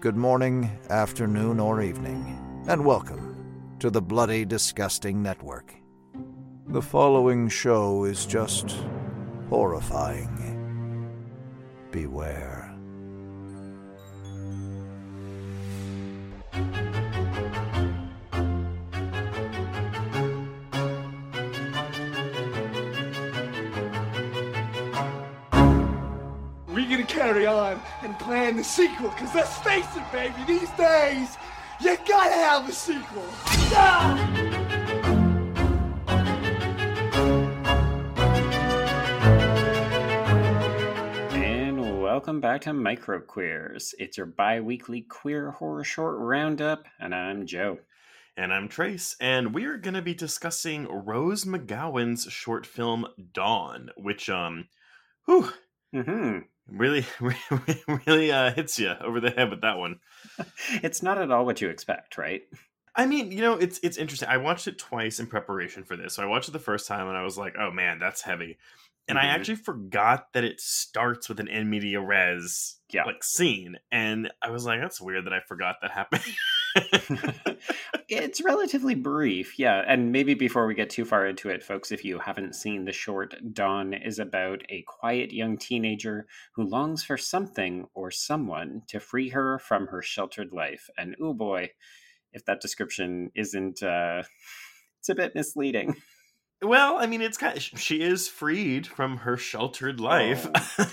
good morning, afternoon, or evening, and welcome to the Bloody Disgusting Network. The following show is just horrifying. Beware. We're gonna carry on and plan the sequel, cause let's face it, baby, these days, you gotta have a sequel. Ah! And welcome back to Micro Queers. It's your bi weekly queer horror short roundup, and I'm Joe. And I'm Trace, and we're going to be discussing Rose McGowan's short film Dawn, which, um, whew, hmm really, really uh, hits you over the head with that one. It's not at all what you expect, right? I mean, you know, it's it's interesting. I watched it twice in preparation for this. So I watched it the first time, and I was like, "Oh man, that's heavy." And I Mhm. actually forgot that it starts with an in media res Yeah. like scene, and I was like, "That's weird that I forgot that happened." it's relatively brief, yeah. And maybe before we get too far into it, folks, if you haven't seen the short, Dawn is about a quiet young teenager who longs for something or someone to free her from her sheltered life. And oh boy, if that description isn't, uh, it's a bit misleading. Well, I mean, it's kind of, she is freed from her sheltered life.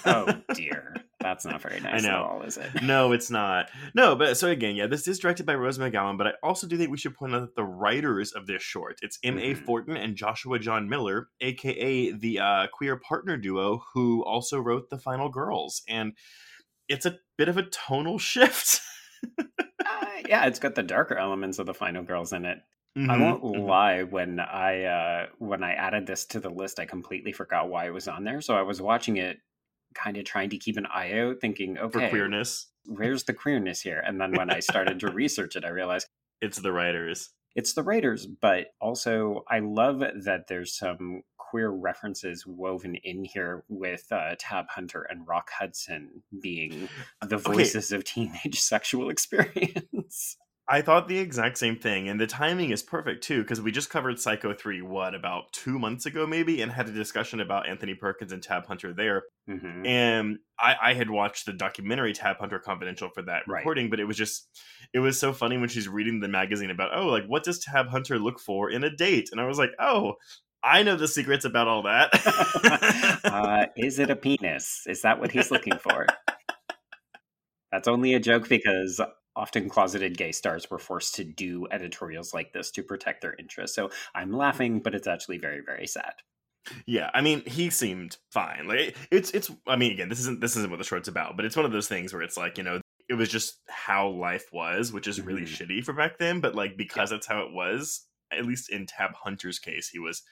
oh dear, that's not very nice I know. at all, is it? no, it's not. No, but so again, yeah, this is directed by Rose McGowan, but I also do think we should point out that the writers of this short, it's M. A. Mhm. Fortin and Joshua John Miller, aka the uh, queer partner duo who also wrote The Final Girls, and it's a bit of a tonal shift. Uh, yeah, it's got the darker elements of the Final Girls in it. I Mhm, won't mhm. lie. When I uh, when I added this to the list, I completely forgot why it was on there. So I was watching it, kind of trying to keep an eye out, thinking, okay, for queerness. where's the queerness here? And then when I started to research it, I realized It's the writers. it's the writers. But also, I love that there's some queer references woven in here with uh, Tab Hunter and Rock Hudson being the Okay. voices of teenage sexual experience. I thought the exact same thing, and the timing is perfect too, because we just covered Psycho 3, what, about two months ago, maybe, and had a discussion about Anthony Perkins and Tab Hunter there. hmm and I, I had watched the documentary Tab Hunter Confidential for that Right. recording, but it was just it was so funny when she's reading the magazine about oh like what does Tab Hunter look for in a date, and I was like oh I know the secrets about all that. uh, is it a penis? Is that what he's looking for? That's only a joke because often closeted gay stars were forced to do editorials like this to protect their interests. So I'm laughing, but it's actually very, very sad. yeah, I mean he seemed fine. Like it's it's I mean again this isn't this isn't what the short's about, but it's one of those things where it's like you know it was just how life was, which is really Mhm. shitty for back then, but like because that's how it was. At least in Tab Hunter's case, he was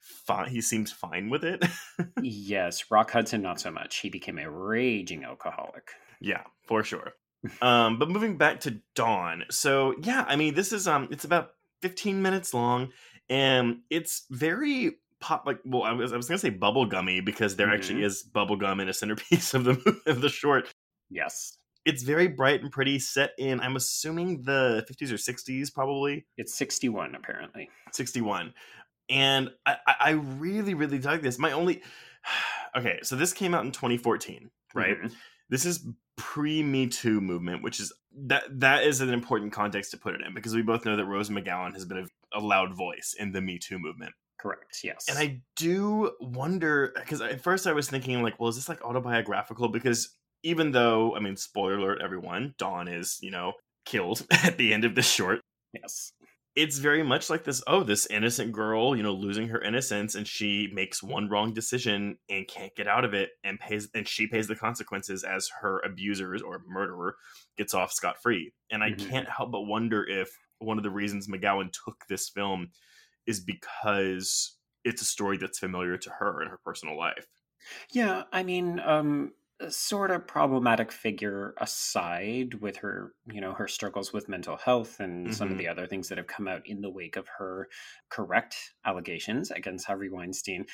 fine. He seemed fine with it. yes, Rock Hudson, not so much. He became a raging alcoholic. Yeah, for sure. Um, but moving back to Dawn. So yeah, I mean, this is um, it's about 15 minutes long, and it's very pop. Like, well, I was I was gonna say bubblegummy because there actually Mhm. is bubblegum in a centerpiece of the of the short. Yes, It's very bright and pretty, set in I'm assuming the 50s or 60s, probably it's 61, apparently. 61. And I, I really, really dug this. My only okay, so this came out in 2014, right? Mhm. This is pre Me Too movement, which is that that is an important context to put it in because we both know that Rose McGowan has been a, a loud voice in the Me Too movement, Correct, yes. and I do wonder because at first I was thinking like, well, is this like autobiographical? Because even though I mean, spoiler alert, everyone, Dawn is you know killed at the end of this short. yes. It's very much like this. Oh, this innocent girl, you know, losing her innocence, and she makes one wrong decision and can't get out of it, and pays, and she pays the consequences as her abusers or murderer gets off scot free. And I Mhm. can't help but wonder if one of the reasons McGowan took this film is because it's a story that's familiar to her in her personal life. Yeah, I mean, um, sort of problematic figure aside with her, you know, her struggles with mental health and some of Mhm. the other things that have come out in the wake of her correct allegations against Harvey Weinstein.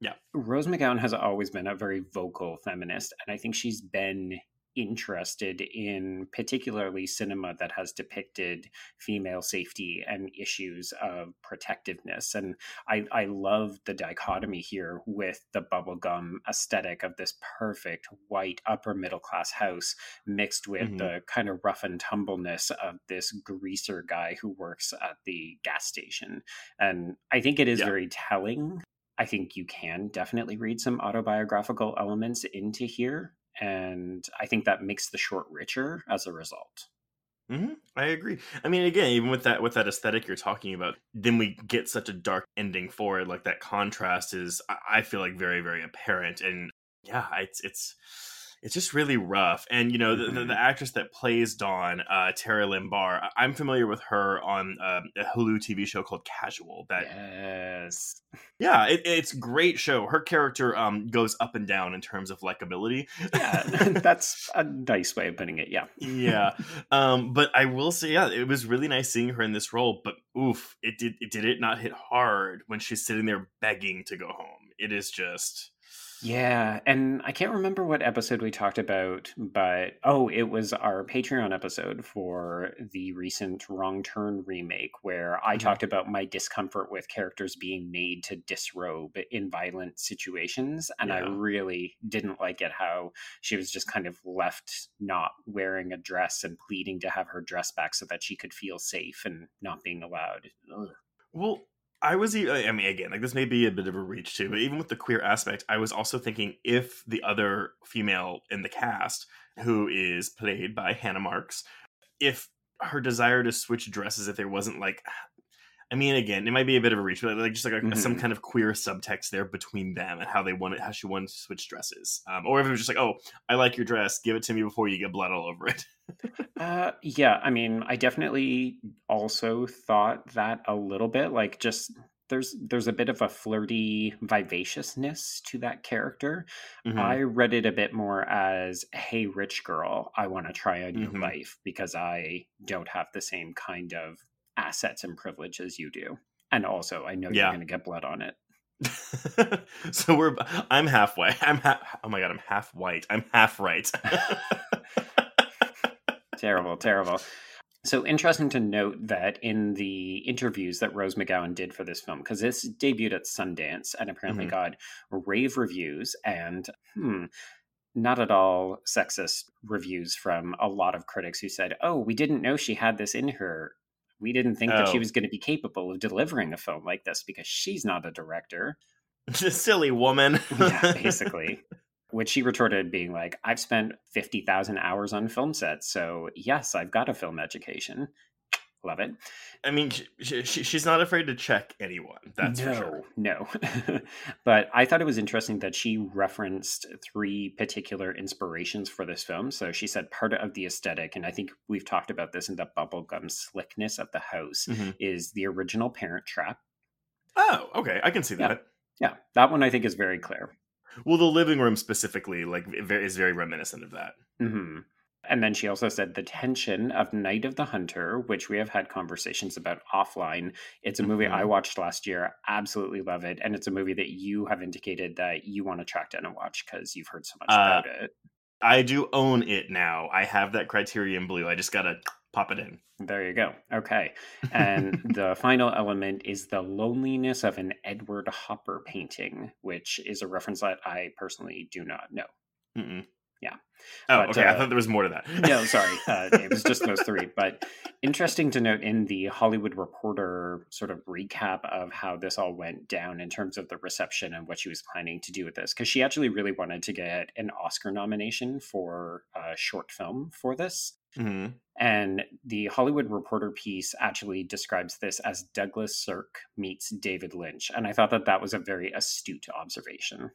Yeah. Rose McGowan has always been a very vocal feminist, and I think she's been interested in particularly cinema that has depicted female safety and issues of protectiveness. And I, I love the dichotomy here with the bubblegum aesthetic of this perfect white upper middle class house mixed with mm-hmm. the kind of rough and tumbleness of this greaser guy who works at the gas station. And I think it is yeah. very telling I think you can definitely read some autobiographical elements into here and I think that makes the short richer as a result. Mm-hmm. I agree. I mean, again, even with that with that aesthetic you're talking about, then we get such a dark ending for it. Like that contrast is, I feel like, very very apparent. And yeah, it's it's it's just really rough. And you know, the, mm-hmm. the, the, actress that plays Dawn, uh, Tara Lynn Barr, I'm familiar with her on um, a Hulu TV show called Casual. That yes, yeah, it, it's great show. Her character um, goes up and down in terms of likability. Yeah, that's a nice way of putting it. Yeah, yeah. Um, but I will say, yeah, it was really nice seeing her in this role. But oof, it did it did it not hit hard when she's sitting there begging to go home. It is just yeah, and I can't remember what episode we talked about, but oh, it was our Patreon episode for the recent Wrong Turn remake, where I mm-hmm. talked about my discomfort with characters being made to disrobe in violent situations. And yeah. I really didn't like it how she was just kind of left not wearing a dress and pleading to have her dress back so that she could feel safe and not being allowed. Ugh. Well, I was, I mean, again, like this may be a bit of a reach too, but even with the queer aspect, I was also thinking if the other female in the cast, who is played by Hannah Marks, if her desire to switch dresses, if there wasn't like, I mean, again, it might be a bit of a reach, but like just like a, mm-hmm. some kind of queer subtext there between them and how they wanted, how she wanted to switch dresses, um, or if it was just like, oh, I like your dress, give it to me before you get blood all over it. uh, yeah, I mean, I definitely also thought that a little bit. Like, just there's there's a bit of a flirty vivaciousness to that character. Mm-hmm. I read it a bit more as, "Hey, rich girl, I want to try on your mm-hmm. life because I don't have the same kind of assets and privilege as you do." And also, I know yeah. you're going to get blood on it. so we're I'm halfway. I'm ha- oh my god, I'm half white. I'm half right terrible, terrible. So interesting to note that in the interviews that Rose McGowan did for this film, because this debuted at Sundance and apparently mm-hmm. got rave reviews and hmm, not at all sexist reviews from a lot of critics who said, "Oh, we didn't know she had this in her. We didn't think oh. that she oh. was going to be capable of delivering a film like this because she's not a director." The Silly woman. yeah, basically which she retorted being like i've spent 50000 hours on film sets so yes i've got a film education love it. I mean she, she, she's not afraid to check anyone that's no, for sure. No but i thought it was interesting that she referenced three particular inspirations for this film. So she said part of the aesthetic and i think we've talked about this in the bubblegum slickness of the house mm-hmm. is the original parent trap. Oh okay. I can see yeah. that. Yeah. That one i think is very clear. Well, the living room specifically, like, is very reminiscent of that. Mm-hmm. And then she also said the tension of Night of the Hunter, which we have had conversations about offline. It's a movie mm-hmm. I watched last year. Absolutely love it. And it's a movie that you have indicated that you want to track down and watch because you've heard so much uh, about it. I do own it now. I have that Criterion Blue. I just got to pop it in. There you go. Okay. And the final element is the loneliness of an Edward Hopper painting, which is a reference that I personally do not know. Mm-mm. Yeah. Oh, but, okay. Uh, I thought there was more to that. no, sorry. Uh, it was just those three. But interesting to note in the Hollywood Reporter sort of recap of how this all went down in terms of the reception and what she was planning to do with this, because she actually really wanted to get an Oscar nomination for a short film for this. Mm-hmm. And the Hollywood Reporter piece actually describes this as Douglas Sirk meets David Lynch. And I thought that that was a very astute observation.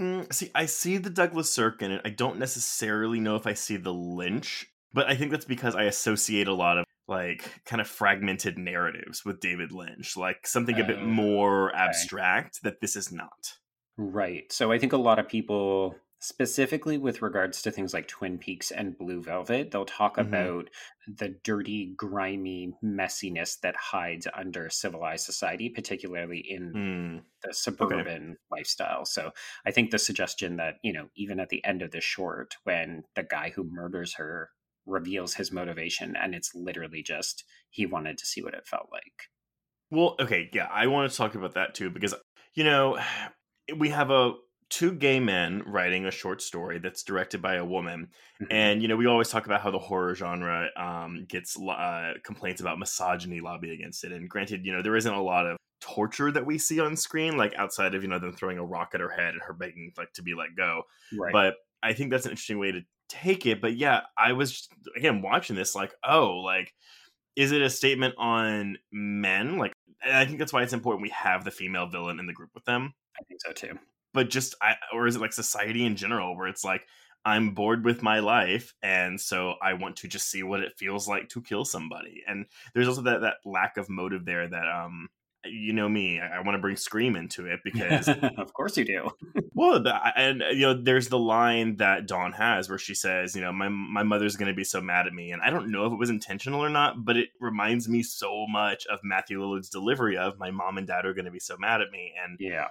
Mm, see, I see the Douglas Sirk in it. I don't necessarily know if I see the Lynch, but I think that's because I associate a lot of like kind of fragmented narratives with David Lynch, like something a bit oh, more okay. abstract that this is not. Right. So I think a lot of people specifically with regards to things like Twin Peaks and Blue Velvet, they'll talk mm-hmm. about the dirty, grimy messiness that hides under civilized society, particularly in mm. the suburban okay. lifestyle. So I think the suggestion that, you know, even at the end of the short, when the guy who murders her reveals his motivation, and it's literally just he wanted to see what it felt like. Well, okay, yeah, I want to talk about that too because, you know, we have a two gay men writing a short story that's directed by a woman. Mm-hmm. and you know we always talk about how the horror genre um, gets uh, complaints about misogyny lobby against it. And granted you know there isn't a lot of torture that we see on screen like outside of you know them throwing a rock at her head and her begging like to be let go. Right. but i think that's an interesting way to take it. But yeah i was just, again watching this like oh like is it a statement on men? Like i think that's why it's important we have the female villain in the group with them. I think so too but just I, or is it like society in general where it's like I'm bored with my life and so I want to just see what it feels like to kill somebody. And there's also that that lack of motive there that um you know me, I, I want to bring Scream into it because of course you do. well, the, and you know there's the line that Dawn has where she says, you know, my my mother's going to be so mad at me and I don't know if it was intentional or not, but it reminds me so much of Matthew Lillard's delivery of my mom and dad are going to be so mad at me and yeah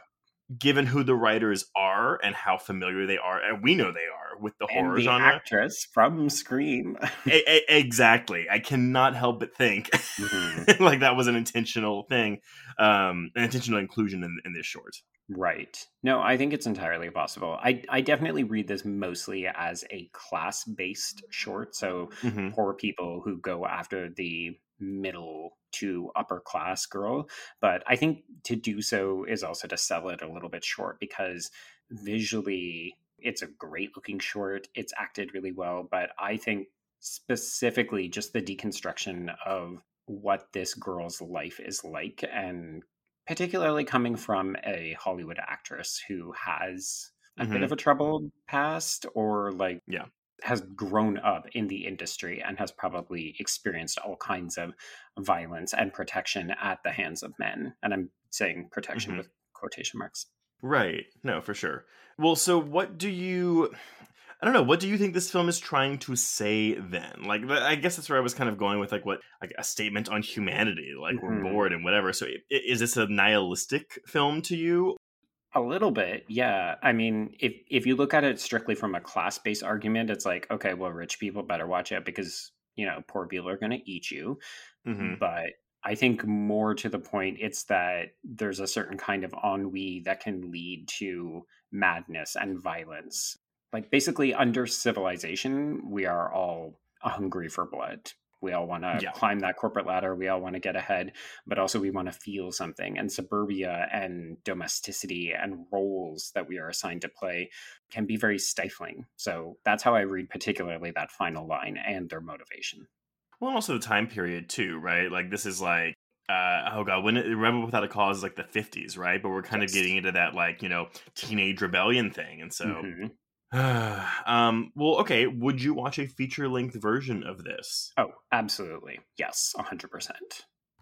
given who the writers are and how familiar they are, and we know they are with the and horror the genre. Actress from Scream. a- a- exactly. I cannot help but think mm-hmm. like that was an intentional thing, um, an intentional inclusion in, in this short. Right. No, I think it's entirely possible. I I definitely read this mostly as a class based short. So mm-hmm. poor people who go after the middle to upper class girl. But I think to do so is also to sell it a little bit short because visually it's a great looking short. It's acted really well. But I think specifically just the deconstruction of what this girl's life is like and particularly coming from a Hollywood actress who has a mm-hmm. bit of a troubled past or like yeah has grown up in the industry and has probably experienced all kinds of violence and protection at the hands of men. And I'm saying protection mm-hmm. with quotation marks. Right. No, for sure. Well, so what do you I don't know. What do you think this film is trying to say then? Like, I guess that's where I was kind of going with like what like a statement on humanity. Like mm-hmm. we're bored and whatever. So, is this a nihilistic film to you, a little bit, yeah. I mean, if if you look at it strictly from a class based argument, it's like, okay, well, rich people better watch out because you know poor people are going to eat you. Mm-hmm. But I think more to the point, it's that there's a certain kind of ennui that can lead to madness and violence. Like basically, under civilization, we are all hungry for blood. We all want to yeah. climb that corporate ladder. We all want to get ahead, but also we want to feel something. And suburbia and domesticity and roles that we are assigned to play can be very stifling. So that's how I read, particularly that final line and their motivation. Well, also the time period too, right? Like this is like uh, oh god, when it, Rebel Without a Cause is like the fifties, right? But we're kind yes. of getting into that like you know teenage rebellion thing, and so mm-hmm. um, well, okay. Would you watch a feature length version of this? Oh, absolutely. Yes, 100%.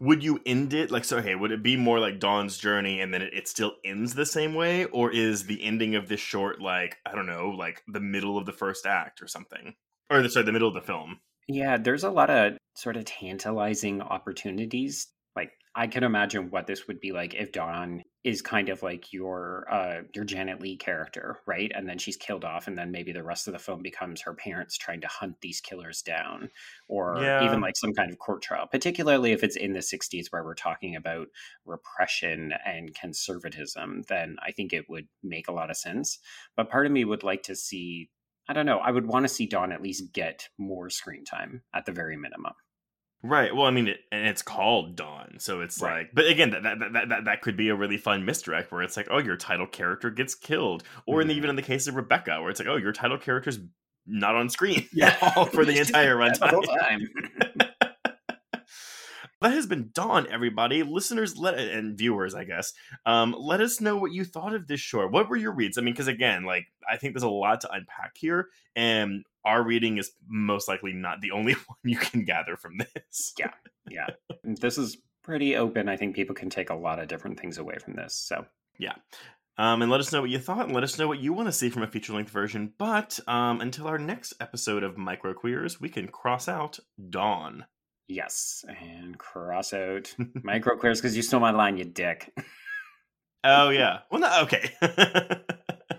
Would you end it like so? Okay, would it be more like Dawn's journey, and then it, it still ends the same way, or is the ending of this short like I don't know, like the middle of the first act or something, or the, sorry, the middle of the film? Yeah, there's a lot of sort of tantalizing opportunities like I can imagine what this would be like if Dawn is kind of like your uh your Janet Leigh character, right? And then she's killed off and then maybe the rest of the film becomes her parents trying to hunt these killers down or yeah. even like some kind of court trial, particularly if it's in the 60s where we're talking about repression and conservatism, then I think it would make a lot of sense. But part of me would like to see I don't know, I would want to see Dawn at least get more screen time at the very minimum. Right. Well, I mean, it, and it's called Dawn, so it's right. like. But again, that, that that, that that could be a really fun misdirect where it's like, oh, your title character gets killed, or mm-hmm. in the, even in the case of Rebecca, where it's like, oh, your title character's not on screen yeah. for the entire runtime. that has been Dawn, everybody. Listeners, let and viewers, I guess, um, let us know what you thought of this short. What were your reads? I mean, because again, like I think there's a lot to unpack here, and our reading is most likely not the only one you can gather from this. yeah, yeah. This is pretty open. I think people can take a lot of different things away from this. So yeah. Um, and let us know what you thought and let us know what you want to see from a feature length version. But um, until our next episode of Micro Queers, we can cross out Dawn. Yes, and cross out micro because you stole my line, you dick. Oh yeah. Well, no, okay.